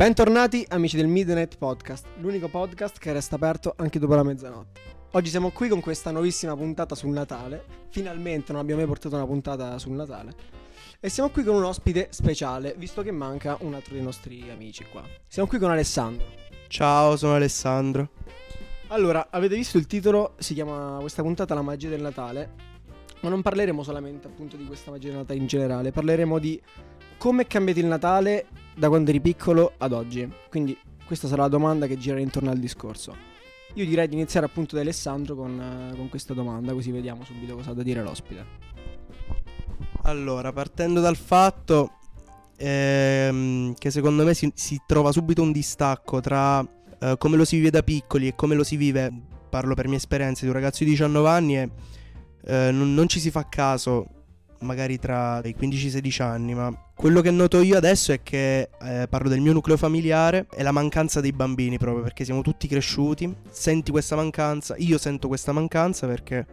Bentornati amici del Midnight Podcast, l'unico podcast che resta aperto anche dopo la mezzanotte. Oggi siamo qui con questa nuovissima puntata sul Natale. Finalmente non abbiamo mai portato una puntata sul Natale. E siamo qui con un ospite speciale, visto che manca un altro dei nostri amici qua. Siamo qui con Alessandro. Ciao, sono Alessandro. Allora, avete visto il titolo? Si chiama questa puntata La magia del Natale. Ma non parleremo solamente appunto di questa magia del Natale in generale, parleremo di come è cambiato il Natale da quando eri piccolo ad oggi. Quindi questa sarà la domanda che gira intorno al discorso. Io direi di iniziare appunto da Alessandro con, eh, con questa domanda, così vediamo subito cosa ha da dire l'ospite. Allora, partendo dal fatto ehm, che secondo me si, si trova subito un distacco tra eh, come lo si vive da piccoli e come lo si vive, parlo per mia esperienza, di un ragazzo di 19 anni e eh, non, non ci si fa caso magari tra i 15 e i 16 anni, ma quello che noto io adesso è che eh, parlo del mio nucleo familiare e la mancanza dei bambini proprio perché siamo tutti cresciuti, senti questa mancanza, io sento questa mancanza perché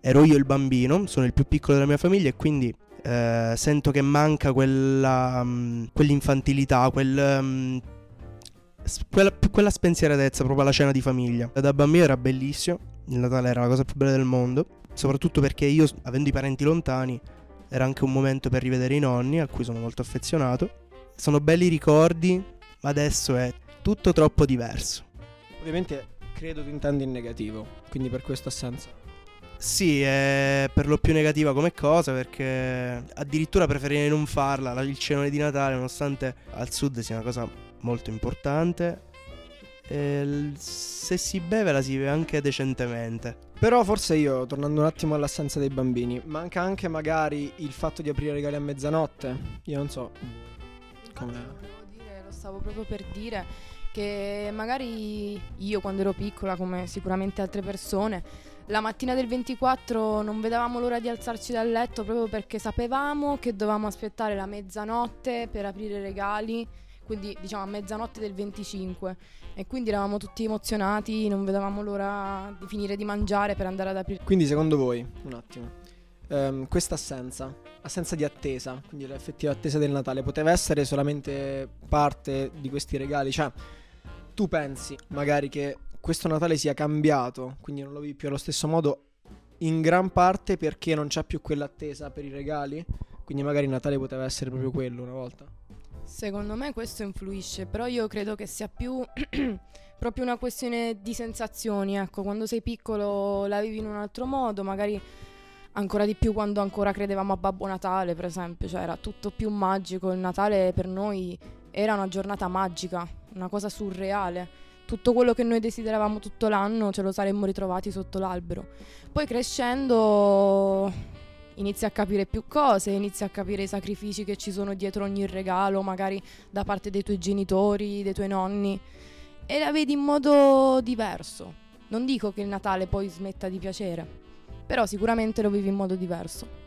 ero io il bambino, sono il più piccolo della mia famiglia e quindi eh, sento che manca quella, um, quell'infantilità, quel, um, quella, quella spensieratezza proprio alla cena di famiglia. Da bambino era bellissimo, il Natale era la cosa più bella del mondo soprattutto perché io, avendo i parenti lontani, era anche un momento per rivedere i nonni, a cui sono molto affezionato. Sono belli ricordi, ma adesso è tutto troppo diverso. Ovviamente credo tu intendi in negativo, quindi per questa assenza. Sì, è per lo più negativa come cosa perché addirittura preferirei non farla, il cenone di Natale, nonostante al sud sia una cosa molto importante. E se si beve la si beve anche decentemente. Però forse io, tornando un attimo all'assenza dei bambini, manca anche magari il fatto di aprire regali a mezzanotte. Io non so. Come... Dire, lo stavo proprio per dire che magari io quando ero piccola, come sicuramente altre persone, la mattina del 24 non vedevamo l'ora di alzarci dal letto proprio perché sapevamo che dovevamo aspettare la mezzanotte per aprire regali, quindi diciamo a mezzanotte del 25 e quindi eravamo tutti emozionati, non vedevamo l'ora di finire di mangiare per andare ad aprire. Quindi secondo voi, un attimo, ehm, questa assenza, assenza di attesa, quindi l'effettiva attesa del Natale, poteva essere solamente parte di questi regali? Cioè, tu pensi magari che questo Natale sia cambiato, quindi non lo vivi più allo stesso modo, in gran parte perché non c'è più quell'attesa per i regali? Quindi magari Natale poteva essere proprio quello una volta? Secondo me questo influisce, però io credo che sia più proprio una questione di sensazioni, ecco, quando sei piccolo la vivi in un altro modo, magari ancora di più quando ancora credevamo a Babbo Natale, per esempio, cioè era tutto più magico, il Natale per noi era una giornata magica, una cosa surreale. Tutto quello che noi desideravamo tutto l'anno ce lo saremmo ritrovati sotto l'albero. Poi crescendo inizi a capire più cose, inizi a capire i sacrifici che ci sono dietro ogni regalo, magari da parte dei tuoi genitori, dei tuoi nonni, e la vedi in modo diverso. Non dico che il Natale poi smetta di piacere, però sicuramente lo vivi in modo diverso.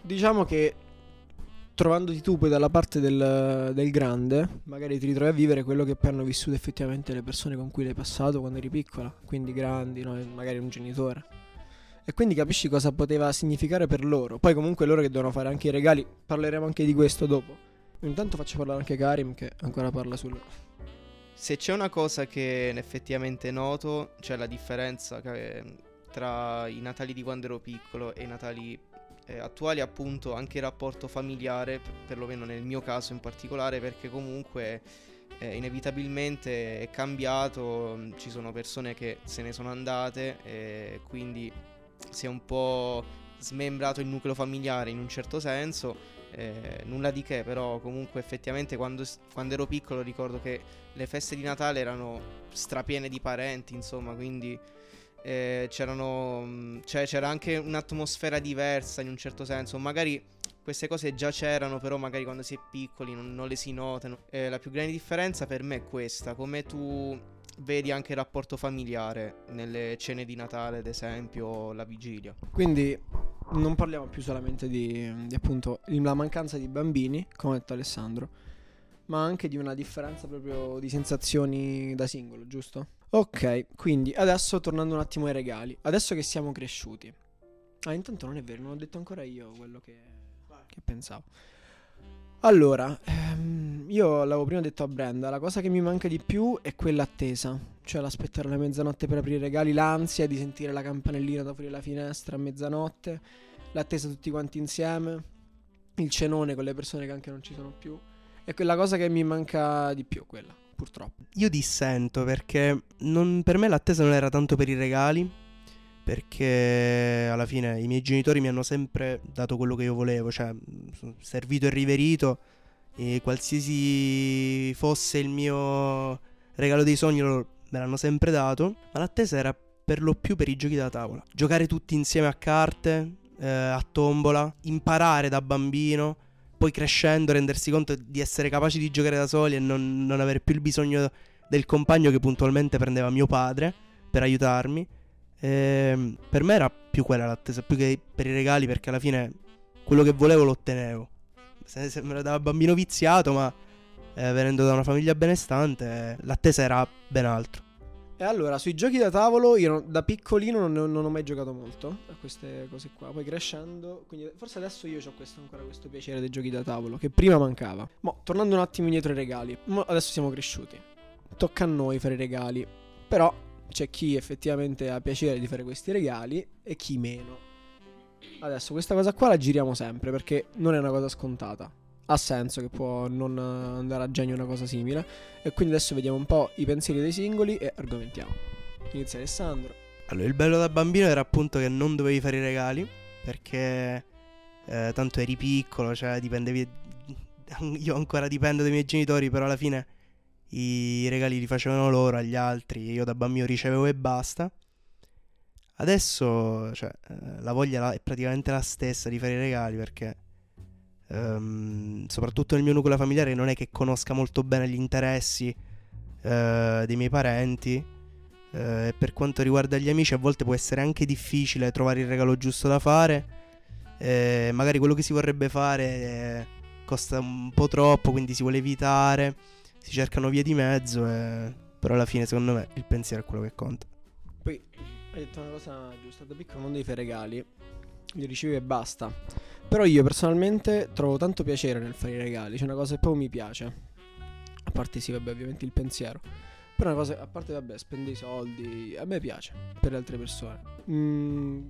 Diciamo che trovandoti tu poi dalla parte del, del, grande, magari ti ritrovi a vivere quello che poi hanno vissuto effettivamente le persone con cui l'hai passato quando eri piccola, quindi grandi, no? magari un genitore. E quindi capisci cosa poteva significare per loro. Poi comunque loro che devono fare anche i regali, parleremo anche di questo dopo. Intanto faccio parlare anche Karim che ancora parla sul... Se c'è una cosa che effettivamente noto, c'è la differenza tra i Natali di quando ero piccolo e i Natali eh, attuali, appunto anche il rapporto familiare, perlomeno nel mio caso in particolare, perché comunque eh, inevitabilmente è cambiato, ci sono persone che se ne sono andate e quindi si è un po' smembrato il nucleo familiare in un certo senso. Eh, nulla di che, però comunque effettivamente quando, quando, ero piccolo ricordo che le feste di Natale erano strapiene di parenti, insomma, quindi eh, cioè, c'era anche un'atmosfera diversa in un certo senso. Magari queste cose già c'erano, però magari quando si è piccoli non, non le si notano. Eh, la più grande differenza per me è questa, come tu vedi anche il rapporto familiare nelle cene di Natale, ad esempio, la vigilia. Quindi non parliamo più solamente di, di appunto la mancanza di bambini, come ha detto Alessandro, ma anche di una differenza proprio di sensazioni da singolo, giusto? Ok, quindi adesso tornando un attimo ai regali, adesso che siamo cresciuti. Ah, intanto non è vero, non ho detto ancora io quello che, che pensavo. Allora, ehm, io l'avevo prima detto a Brenda, la cosa che mi manca di più è quell'attesa, cioè l'aspettare la mezzanotte per aprire i regali, l'ansia di sentire la campanellina da fuori la finestra a mezzanotte, l'attesa tutti quanti insieme, il cenone con le persone che anche non ci sono più. È quella cosa che mi manca di più, quella, purtroppo. Io dissento perché non- per me l'attesa non era tanto per i regali, perché alla fine i miei genitori mi hanno sempre dato quello che io volevo, cioè servito e riverito, e qualsiasi fosse il mio regalo dei sogni me l'hanno sempre dato, ma l'attesa era per lo più per i giochi da tavola. Giocare tutti insieme a carte, eh, a tombola, imparare da bambino, poi crescendo rendersi conto di essere capaci di giocare da soli e non, non avere più il bisogno del compagno che puntualmente prendeva mio padre per aiutarmi. Ehm, per me era più quella l'attesa, più che per i regali, perché alla fine quello che volevo lo ottenevo. Se, se me lo dava bambino viziato, ma eh, venendo da una famiglia benestante, l'attesa era ben altro. E allora, sui giochi da tavolo, io non- da piccolino non, non ho mai giocato molto a queste cose qua. Poi crescendo, quindi forse adesso io ho questo, ancora questo piacere dei giochi da tavolo, che prima mancava. Ma tornando un attimo indietro ai regali, adesso siamo cresciuti. Tocca a noi fare i regali. Però c'è chi effettivamente ha piacere di fare questi regali e chi meno. Adesso questa cosa qua la giriamo sempre perché non è una cosa scontata. Ha senso che può non andare a genio una cosa simile. E quindi adesso vediamo un po' i pensieri dei singoli e argomentiamo. Inizia Alessandro. Allora, il bello da bambino era appunto che non dovevi fare i regali, perché eh, tanto eri piccolo, cioè dipendevi... Io ancora dipendo dai miei genitori, però alla fine i regali li facevano loro agli altri, io da bambino ricevevo e basta. Adesso, cioè, eh, la voglia è praticamente la stessa di fare i regali perché, ehm, soprattutto nel mio nucleo familiare, non è che conosca molto bene gli interessi eh, dei miei parenti. E per quanto riguarda gli amici, a volte può essere anche difficile trovare il regalo giusto da fare. Eh, magari quello che si vorrebbe fare eh, costa un po' troppo, quindi si vuole evitare. Si cercano vie di mezzo. e- Però alla fine, secondo me, il pensiero è quello che conta. Poi hai detto una cosa giusta, da piccolo non devi fare regali, li ricevi e basta. Però io personalmente trovo tanto piacere nel fare i regali, c'è una cosa che proprio mi piace. A parte sì, vabbè, ovviamente il pensiero. Però una cosa, a parte vabbè, spende i soldi, a me piace per le altre persone. Mm,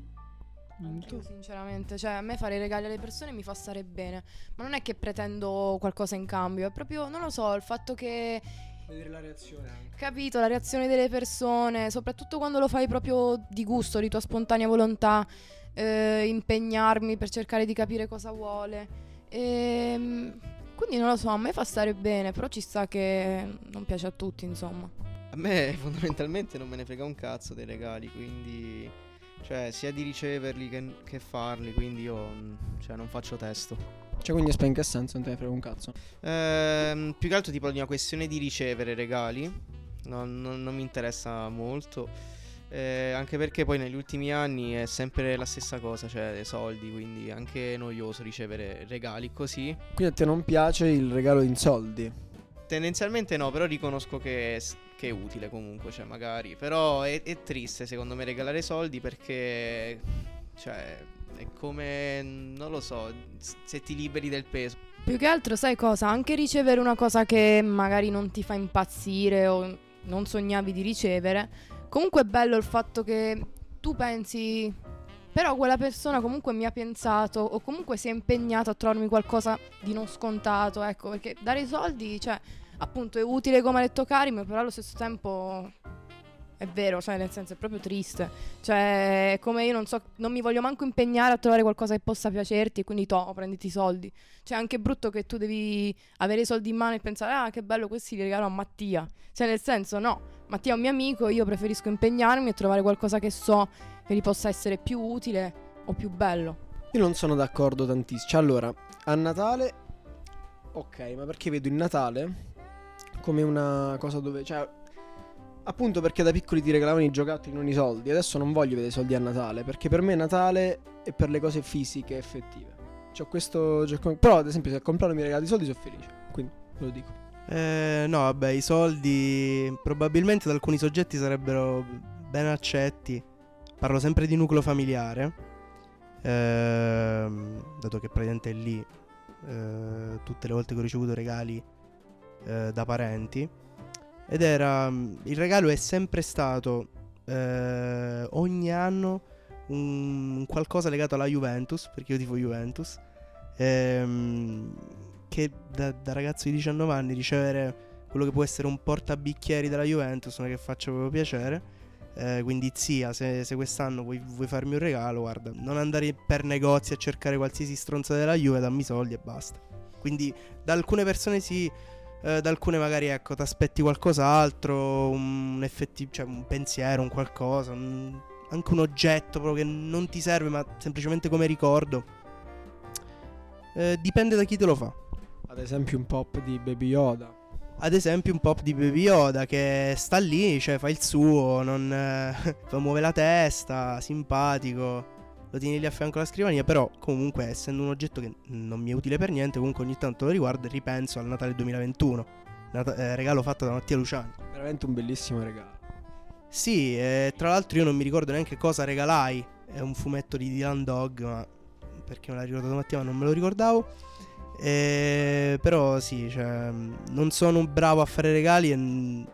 Anch'io, sinceramente, cioè a me fare i regali alle persone mi fa stare bene, ma non è che pretendo qualcosa in cambio, è proprio, non lo so, il fatto che, Vedere la reazione anche. capito, la reazione delle persone, soprattutto quando lo fai proprio di gusto, di tua spontanea volontà, eh, impegnarmi per cercare di capire cosa vuole. Ehm, quindi non lo so, a me fa stare bene, però ci sta che non piace a tutti, insomma. A me fondamentalmente non me ne frega un cazzo dei regali, quindi cioè sia di riceverli che, che farli, quindi io mm, cioè, non faccio testo. Cioè, quindi aspetta, in che senso non te ne frega un cazzo? Ehm, più che altro tipo di una questione di ricevere regali, non, non- non mi interessa molto. Eh, anche perché poi negli ultimi anni è sempre la stessa cosa, cioè soldi, quindi anche noioso ricevere regali così. Quindi a te non piace il regalo in soldi? Tendenzialmente no, però riconosco che che è utile comunque, cioè magari. Però è, è triste secondo me regalare soldi perché, cioè, è come, non lo so, se ti liberi del peso. Più che altro, sai cosa? Anche ricevere una cosa che magari non ti fa impazzire o non sognavi di ricevere. Comunque è bello il fatto che tu pensi, però quella persona comunque mi ha pensato o comunque si è impegnato a trovarmi qualcosa di non scontato, ecco, perché dare i soldi, cioè, appunto è utile come ha detto Karim, però allo stesso tempo è vero, cioè nel senso è proprio triste. Cioè, come io non so, non mi voglio manco impegnare a trovare qualcosa che possa piacerti e quindi to, prenditi i soldi. Cioè, è anche brutto che tu devi avere i soldi in mano e pensare, ah, che bello, questi li regalo a Mattia. Cioè, nel senso, no, Mattia è un mio amico, io preferisco impegnarmi e trovare qualcosa che so che gli possa essere più utile o più bello. Io non sono d'accordo tantissimo. Cioè, allora, a Natale, ok, ma perché vedo il Natale come una cosa dove, cioè, appunto perché da piccoli ti regalavano i giocattoli, non i soldi. Adesso non voglio vedere i soldi a Natale, perché per me Natale è per le cose fisiche, effettive. C'ho questo, c'ho com- però ad esempio se al compleanno mi regali i soldi sono felice, quindi ve lo dico. Eh, no, vabbè, i soldi probabilmente da alcuni soggetti sarebbero ben accetti. Parlo sempre di nucleo familiare. ehm, dato che praticamente lì eh, tutte le volte che ho ricevuto regali eh, da parenti. Ed era. mm, Il regalo è sempre stato eh, ogni anno un, qualcosa legato alla Juventus, perché io tifo Juventus. ehm, che da, da ragazzo di 19 anni ricevere quello che può essere un portabicchieri della Juventus non è che faccia proprio piacere. Eh, quindi zia, se, se quest'anno vuoi, vuoi farmi un regalo, guarda, non andare per negozi a cercare qualsiasi stronza della Juve, dammi soldi e basta. Quindi da alcune persone sì, eh, da alcune magari ecco, ti aspetti qualcos'altro, un, effetti- cioè, un pensiero, un qualcosa, un- anche un oggetto proprio che non ti serve, ma semplicemente come ricordo. Eh, dipende da chi te lo fa. Ad esempio un pop di Baby Yoda. Ad esempio un pop di Baby Yoda che sta lì, cioè fa il suo, non eh, fa- muove la testa, simpatico, lo tieni lì a fianco alla scrivania, però comunque essendo un oggetto che non mi è utile per niente, comunque ogni tanto lo riguardo e ripenso al Natale 2021, Nata- eh, regalo fatto da Mattia Luciani. Veramente un bellissimo regalo. Sì, e tra l'altro io non mi ricordo neanche cosa regalai, è un fumetto di Dylan Dog, ma perché me l'ha ricordato Mattia ma non me lo ricordavo. Eh, però sì, cioè, non sono bravo a fare regali e non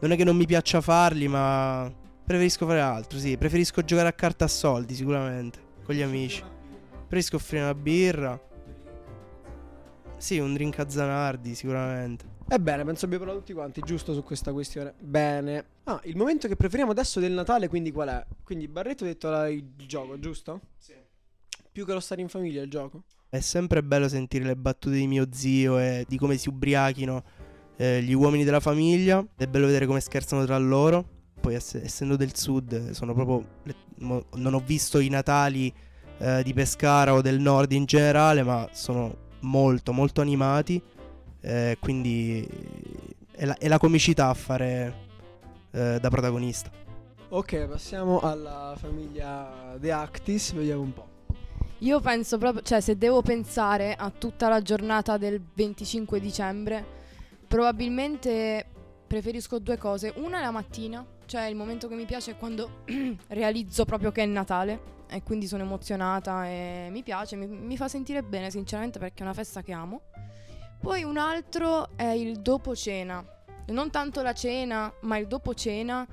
è che non mi piaccia farli, ma preferisco fare altro, sì, preferisco giocare a carta a soldi sicuramente, con gli amici. Preferisco offrire una birra. Sì, un drink a Zanardi sicuramente. Ebbene, penso abbia parlato tutti quanti, giusto su questa questione. Bene. Ah, il momento che preferiamo adesso del Natale, quindi qual è? Quindi Barretto ha detto la- il gioco, giusto? Sì. Più che lo stare in famiglia il gioco? È sempre bello sentire le battute di mio zio e di come si ubriachino eh, gli uomini della famiglia. È bello vedere come scherzano tra loro. Poi, ess- essendo del sud, sono proprio. le- mo- non ho visto i Natali eh, di Pescara o del nord in generale, ma sono molto, molto animati. eh, quindi è la, è la comicità a fare eh, da protagonista. Ok, passiamo alla famiglia De Actis, vediamo un po'. Io penso proprio, cioè se devo pensare a tutta la giornata del 25 dicembre, probabilmente preferisco due cose. Una è la mattina, cioè il momento che mi piace è quando realizzo proprio che è Natale e quindi sono emozionata e mi piace, mi, mi fa sentire bene sinceramente perché è una festa che amo. Poi un altro è il dopo cena, non tanto la cena, ma il dopo cena.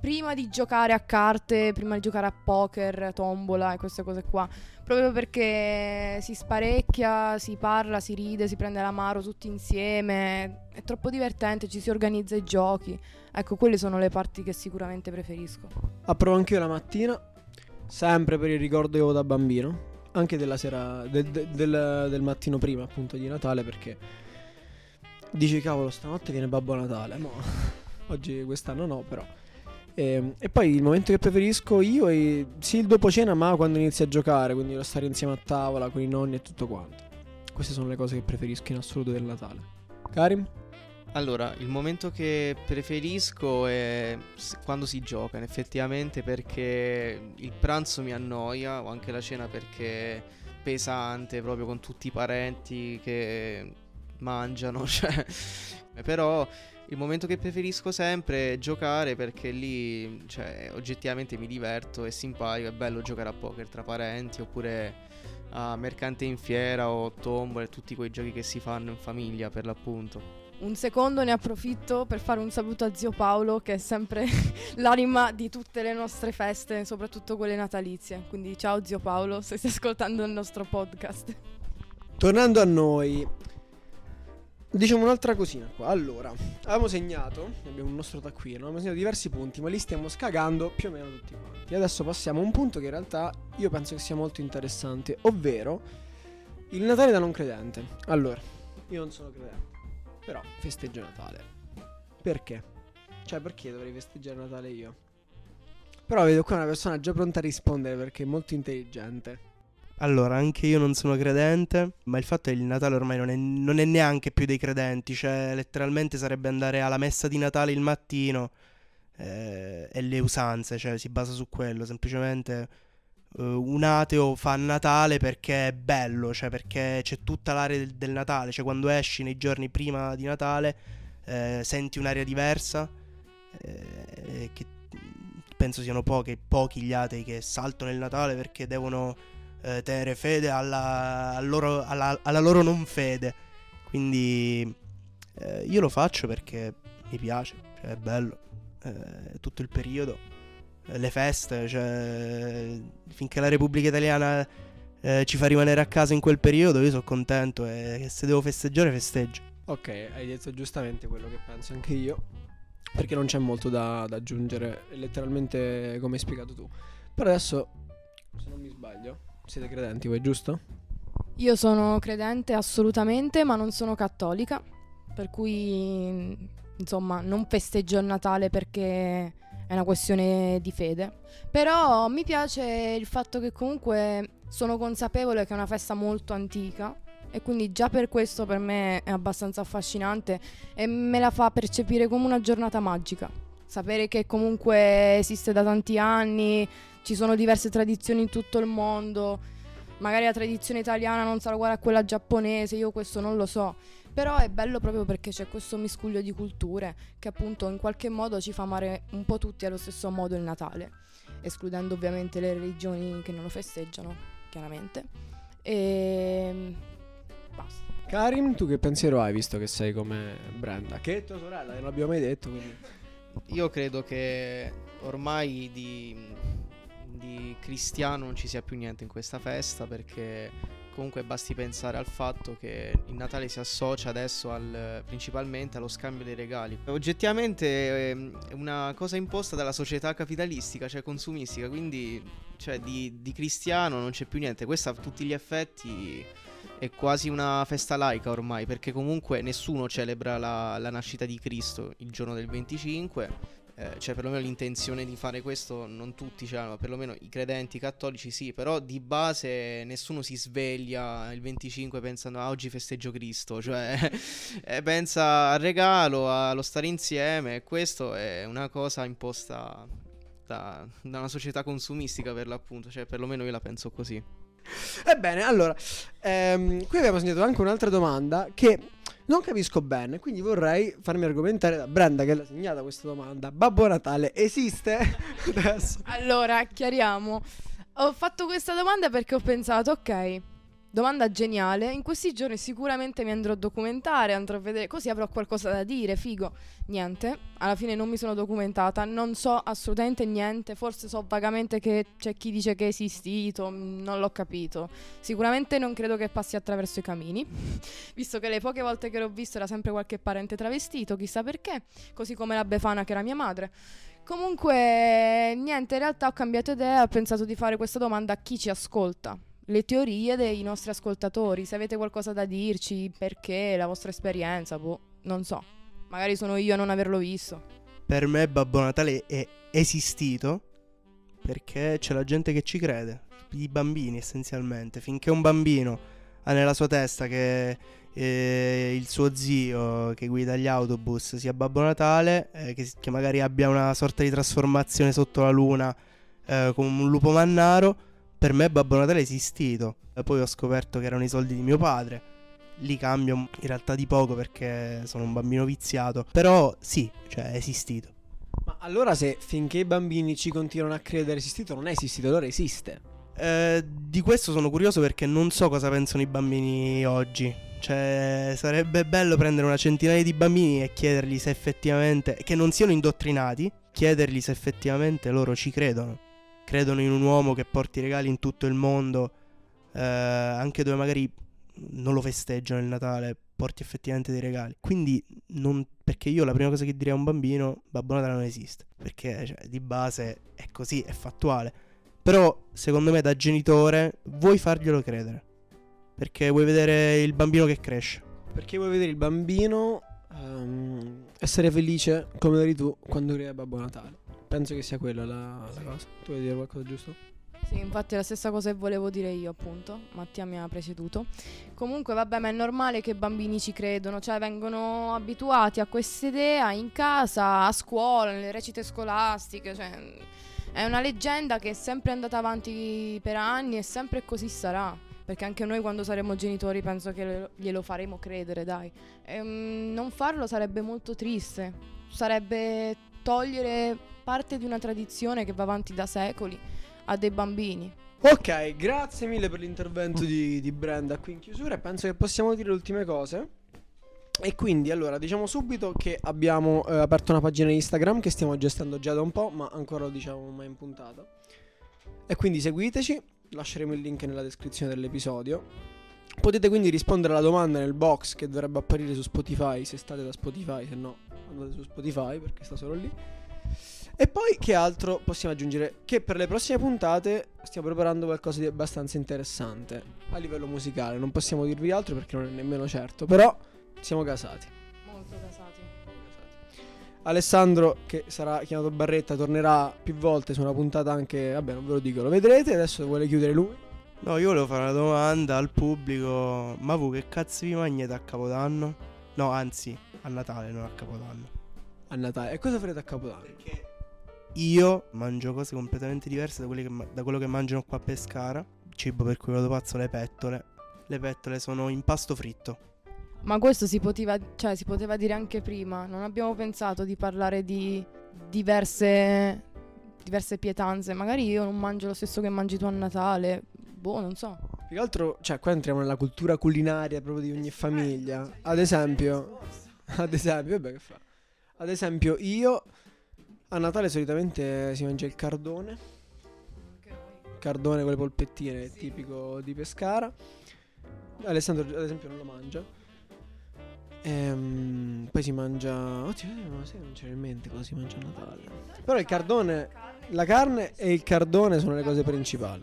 Prima di giocare a carte, prima di giocare a poker, tombola e queste cose qua, proprio perché si sparecchia, si parla, si ride, si prende l'amaro tutti insieme, è troppo divertente, ci si organizza i giochi. Ecco, quelle sono le parti che sicuramente preferisco. Approvo anch'io la mattina, sempre per il ricordo da bambino, anche della sera, del, del- del- del mattino prima appunto di Natale perché dici cavolo stanotte viene Babbo Natale, mo oggi quest'anno no però. E, e poi il momento che preferisco io è sì il dopo cena ma quando inizi a giocare, quindi lo stare insieme a tavola con i nonni e tutto quanto. Queste sono le cose che preferisco in assoluto del Natale. Karim? Allora, il momento che preferisco è quando si gioca, effettivamente, perché il pranzo mi annoia, o anche la cena perché è pesante, proprio con tutti i parenti che mangiano, cioè. Però il momento che preferisco sempre è giocare perché lì, cioè, oggettivamente mi diverto, è simpatico, è bello giocare a poker tra parenti, oppure a mercante in fiera o tombola e tutti quei giochi che si fanno in famiglia, per l'appunto. Un secondo ne approfitto per fare un saluto a zio Paolo, che è sempre l'anima di tutte le nostre feste, soprattutto quelle natalizie. Quindi ciao zio Paolo, se stai ascoltando il nostro podcast. Tornando a noi, diciamo un'altra cosina qua. Allora, avevamo segnato, abbiamo un nostro taccuino, abbiamo segnato diversi punti, ma li stiamo scagando più o meno tutti quanti. Adesso passiamo a un punto che in realtà io penso che sia molto interessante, ovvero il Natale da non credente. Allora, io non sono credente, però festeggio Natale. Perché? Cioè, perché dovrei festeggiare Natale io? Però vedo qua una persona già pronta a rispondere perché è molto intelligente. Allora, anche io non sono credente, ma il fatto è che il Natale ormai non è, non è neanche più dei credenti, cioè letteralmente sarebbe andare alla messa di Natale il mattino eh, e le usanze, cioè si basa su quello, semplicemente eh, un ateo fa Natale perché è bello, cioè perché c'è tutta l'area del, del Natale, cioè quando esci nei giorni prima di Natale eh, senti un'aria diversa, eh, che penso siano pochi, pochi gli atei che saltano il Natale perché devono eh, tenere fede alla, al loro- alla- alla loro non fede. Quindi eh, io lo faccio perché mi piace, cioè è bello, eh, tutto il periodo, eh, le feste, cioè finché la Repubblica Italiana eh, ci fa rimanere a casa in quel periodo io sono contento e se devo festeggiare festeggio. Ok, hai detto giustamente quello che penso anche io. Perché non c'è molto da, da aggiungere, letteralmente come hai spiegato tu. Però adesso, se non mi sbaglio, siete credenti voi, giusto? Io sono credente assolutamente, ma non sono cattolica, per cui insomma non festeggio il Natale perché è una questione di fede. Però mi piace il fatto che comunque sono consapevole che è una festa molto antica e quindi già per questo per me è abbastanza affascinante e me la fa percepire come una giornata magica. Sapere che comunque esiste da tanti anni, ci sono diverse tradizioni in tutto il mondo, magari la tradizione italiana non sarà uguale a quella giapponese, io questo non lo so. Però è bello proprio perché c'è questo miscuglio di culture che appunto in qualche modo ci fa amare un po' tutti allo stesso modo il Natale, escludendo ovviamente le religioni che non lo festeggiano, chiaramente. E basta. Karim, tu che pensiero hai visto che sei come Brenda? Che è tua sorella, che non l'abbiamo mai detto. Quindi. Io credo che ormai di, di cristiano non ci sia più niente in questa festa perché comunque basti pensare al fatto che il Natale si associa adesso al, principalmente allo scambio dei regali. Oggettivamente ehm, è una cosa imposta dalla società capitalistica, cioè consumistica, quindi cioè, di, di cristiano non c'è più niente. Questa a tutti gli effetti è quasi una festa laica ormai, perché comunque nessuno celebra la, la nascita di Cristo il giorno del 25. Eh, cioè, perlomeno l'intenzione di fare questo non tutti ce l'hanno, ma perlomeno i credenti cattolici sì. Però di base nessuno si sveglia il 25 pensando ah, oggi festeggio Cristo. Cioè, eh, pensa al regalo, allo stare insieme. E questo è una cosa imposta da, da una società consumistica per l'appunto. Cioè, perlomeno io la penso così. Ebbene, allora, ehm, qui abbiamo segnato anche un'altra domanda che non capisco bene, quindi vorrei farmi argomentare da Brenda che l'ha segnata questa domanda. Babbo Natale esiste? Allora, chiariamo. Ho fatto questa domanda perché ho pensato, ok, domanda geniale. In questi giorni sicuramente mi andrò a documentare, andrò a vedere, così avrò qualcosa da dire, figo. Niente, alla fine non mi sono documentata, non so assolutamente niente, forse so vagamente che c'è chi dice che è esistito, mm, non l'ho capito. Sicuramente non credo che passi attraverso i camini, visto che le poche volte che l'ho visto era sempre qualche parente travestito, chissà perché, così come la Befana che era mia madre. Comunque, niente, in realtà ho cambiato idea, ho pensato di fare questa domanda a chi ci ascolta. Le teorie dei nostri ascoltatori, se avete qualcosa da dirci, perché, la vostra esperienza, boh, non so. Magari sono io a non averlo visto. Per me Babbo Natale è esistito perché c'è la gente che ci crede, i bambini essenzialmente. Finché un bambino ha nella sua testa che eh, il suo zio che guida gli autobus sia Babbo Natale, eh, che, che magari abbia una sorta di trasformazione sotto la luna eh, come un lupo mannaro, per me Babbo Natale è esistito. E poi ho scoperto che erano i soldi di mio padre. Li cambio in realtà di poco perché sono un bambino viziato. Però sì, cioè è esistito. Ma allora se finché i bambini ci continuano a credere esistito, non è esistito, allora esiste. Eh, di questo sono curioso perché non so cosa pensano i bambini oggi. Cioè, sarebbe bello prendere una centinaia di bambini e chiedergli se effettivamente, che non siano indottrinati, chiedergli se effettivamente loro ci credono. Credono in un uomo che porti regali in tutto il mondo, eh, anche dove magari non lo festeggiano il Natale, porti effettivamente dei regali. Quindi, non, perché io la prima cosa che direi a un bambino, Babbo Natale non esiste. Perché cioè, di base è così, è fattuale. Però, secondo me, da genitore, vuoi farglielo credere. Perché vuoi vedere il bambino che cresce. Perché vuoi vedere il bambino ehm, essere felice come eri tu quando a Babbo Natale. Penso che sia quella la, la cosa. Tu vuoi dire qualcosa giusto? Sì, infatti è la stessa cosa che volevo dire io, appunto. Mattia mi ha preceduto. Comunque, vabbè, ma è normale che i bambini ci credono, cioè vengono abituati a questa idea in casa, a scuola, nelle recite scolastiche, cioè è una leggenda che è sempre andata avanti per anni e sempre così sarà. Perché anche noi quando saremo genitori penso che glielo faremo credere, dai. Ehm, non farlo sarebbe molto triste. Sarebbe togliere parte di una tradizione che va avanti da secoli a dei bambini. Ok, grazie mille per l'intervento di, di Brenda qui in chiusura penso che possiamo dire le ultime cose. E quindi allora diciamo subito che abbiamo eh, aperto una pagina Instagram che stiamo gestendo già da un po', ma ancora lo diciamo mai in puntata. E quindi seguiteci, lasceremo il link nella descrizione dell'episodio. Potete quindi rispondere alla domanda nel box che dovrebbe apparire su Spotify se state da Spotify, se no andate su Spotify perché sta solo lì. E poi che altro possiamo aggiungere? Che per le prossime puntate stiamo preparando qualcosa di abbastanza interessante a livello musicale. Non possiamo dirvi altro perché non è nemmeno certo, però siamo casati. Molto casati. Alessandro, che sarà chiamato Barretta, tornerà più volte su una puntata anche. Vabbè, non ve lo dico, lo vedrete. Adesso vuole chiudere lui. No, io volevo fare una domanda al pubblico. Ma voi che cazzo vi mangiate a Capodanno? No, anzi, a Natale, non a Capodanno. A Natale. E cosa farete a Capodanno? Perché io mangio cose completamente diverse da, quelle che da quello che mangiano qua a Pescara. Cibo per cui vado pazzo le pettole. Le pettole sono in pasto fritto. Ma questo si poteva, cioè, si poteva dire anche prima. Non abbiamo pensato di parlare di diverse, diverse pietanze. Magari io non mangio lo stesso che mangi tu a Natale. Boh, non so. Più che altro, cioè, qua entriamo nella cultura culinaria proprio di ogni famiglia. Ad esempio, ad esempio, vabbè, che fa? Ad esempio, io a Natale solitamente si mangia il cardone. Cardone con le polpettine, è tipico di Pescara. Alessandro, ad esempio, non lo mangia. Ehm, poi si mangia. Oddio, eh, ma sai, non c'era in mente cosa si mangia a Natale. Però il cardone, la carne e il cardone sono le cose principali.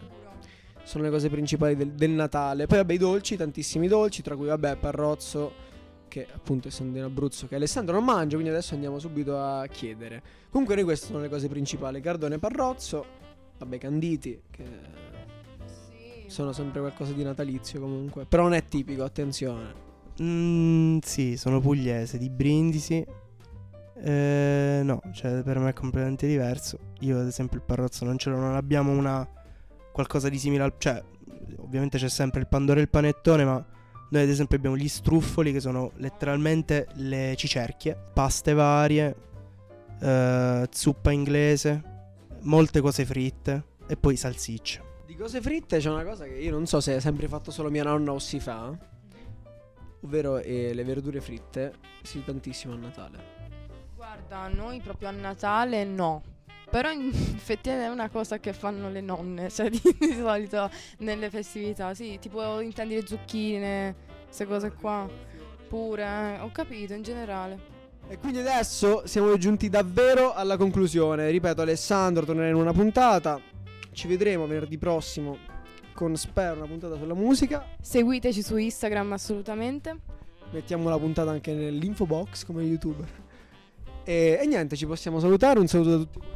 Sono le cose principali del, del Natale. Poi, vabbè, i dolci, tantissimi dolci, tra cui, vabbè, Parrozzo, che appunto essendo in Abruzzo, che Alessandro non mangia, quindi adesso andiamo subito a chiedere. Comunque, noi queste sono le cose principali: cardone e Parrozzo, vabbè, canditi, che sono sempre qualcosa di natalizio comunque. Però non è tipico, attenzione. Mm, sì, sono pugliese, di Brindisi. Eh, no, cioè per me è completamente diverso. Io ad esempio il parrozzo non ce l'ho, non abbiamo una qualcosa di simile al... Cioè, ovviamente c'è sempre il pandoro e il panettone, ma noi ad esempio abbiamo gli struffoli che sono letteralmente le cicerchie, paste varie, eh, zuppa inglese, molte cose fritte e poi salsicce. Di cose fritte c'è una cosa che io non so se è sempre fatto solo mia nonna o si fa. Ovvero eh, le verdure fritte si tantissimo a Natale. Guarda, noi proprio a Natale no. Però in- effettivamente è una cosa che fanno le nonne, cioè di, di solito nelle festività, sì, tipo intendi le zucchine, queste cose qua. Pure, eh, ho capito, in generale. E quindi adesso siamo giunti davvero alla conclusione. Ripeto, Alessandro tornerà in una puntata. Ci vedremo venerdì prossimo con spero una puntata sulla musica. Seguiteci su Instagram assolutamente. Mettiamo la puntata anche nell'info box come youtuber. E, e niente, ci possiamo salutare. Un saluto da tutti.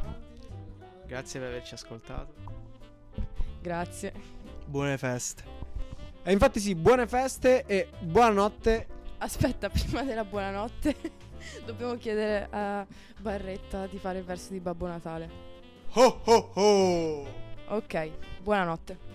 Grazie per averci ascoltato. Grazie. Buone feste. E infatti sì, buone feste e buonanotte. Aspetta, prima della buonanotte dobbiamo chiedere a Barretta di fare il verso di Babbo Natale. Ho ho ho! Ok, buonanotte.